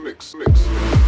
mix, mix, mix.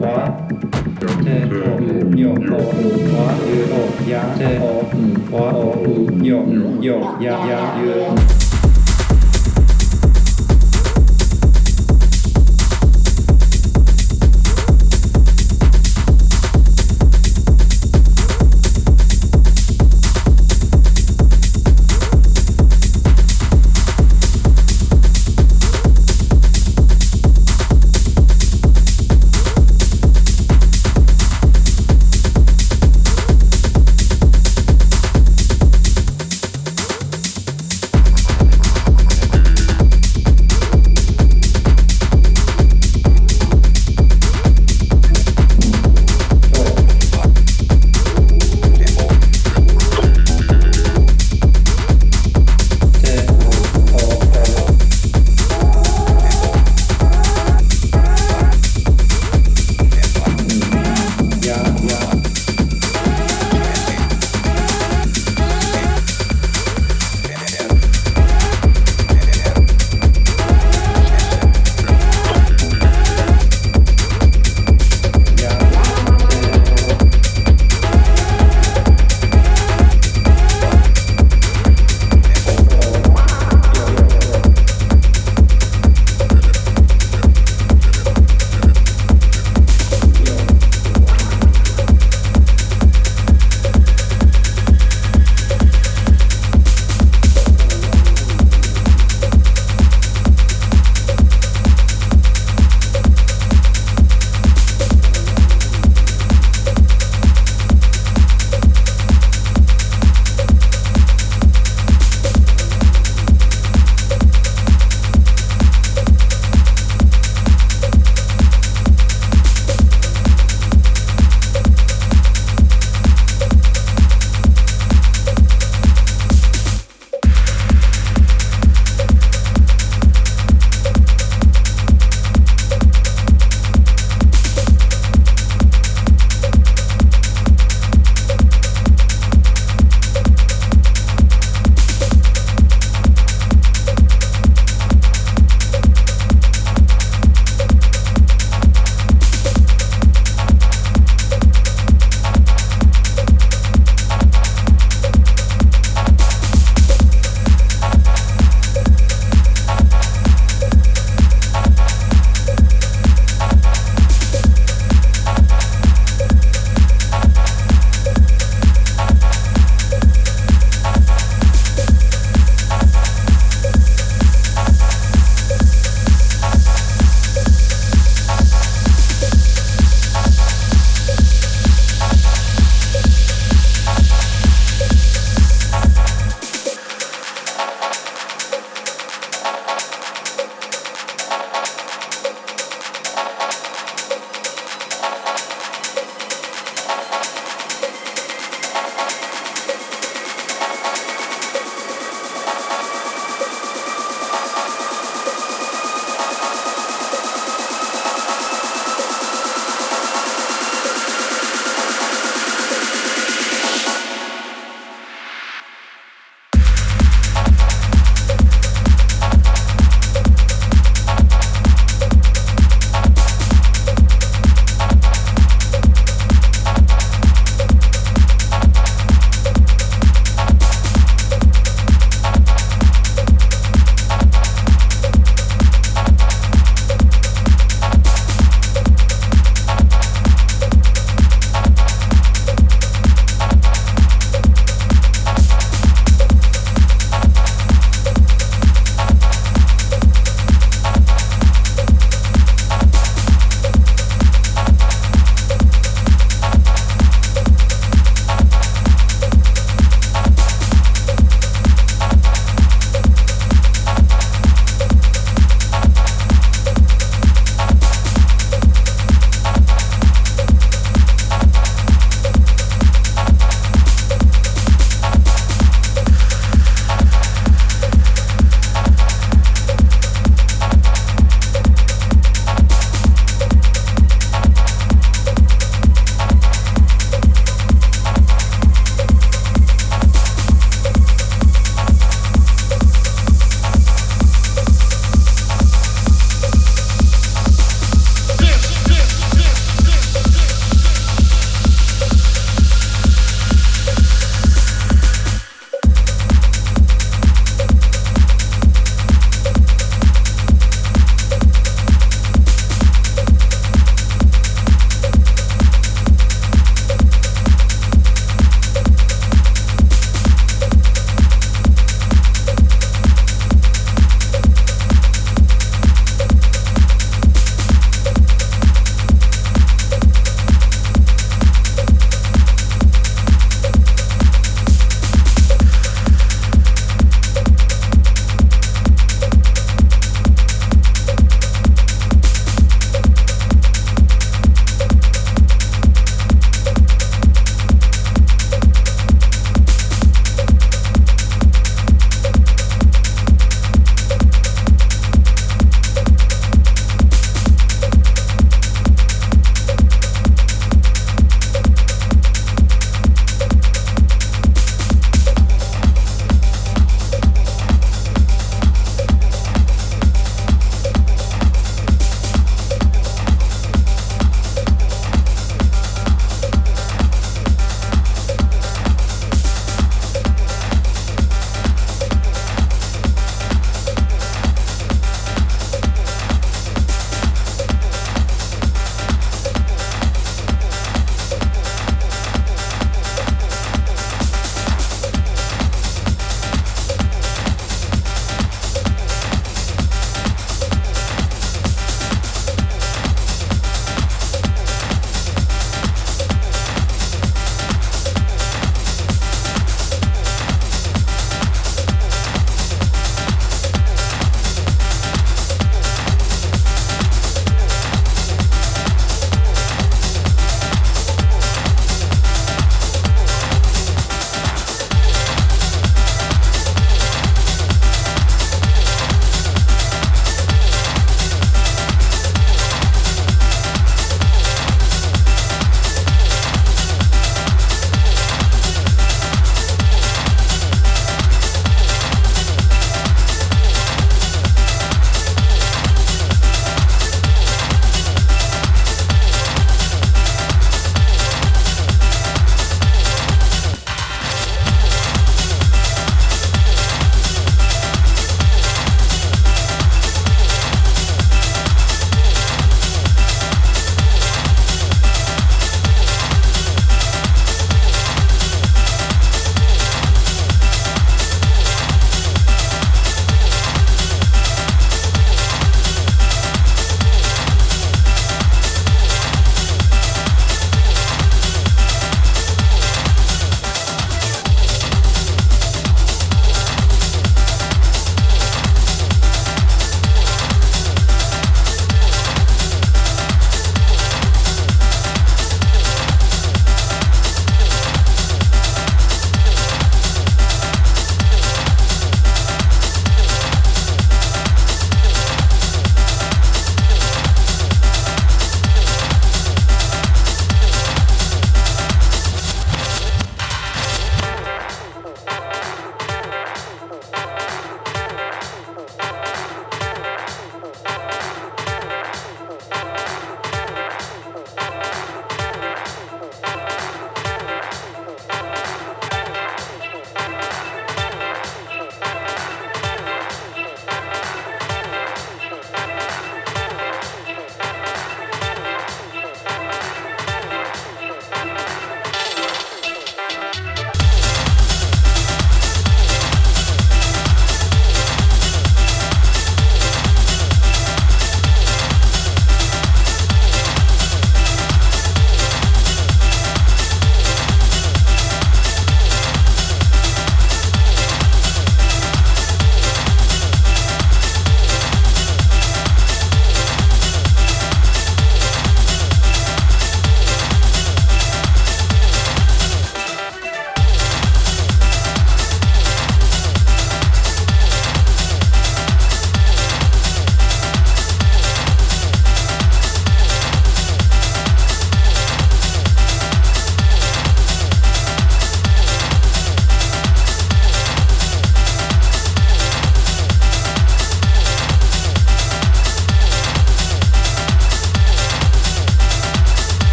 Quá trời hồ, nhiều hồ, quá.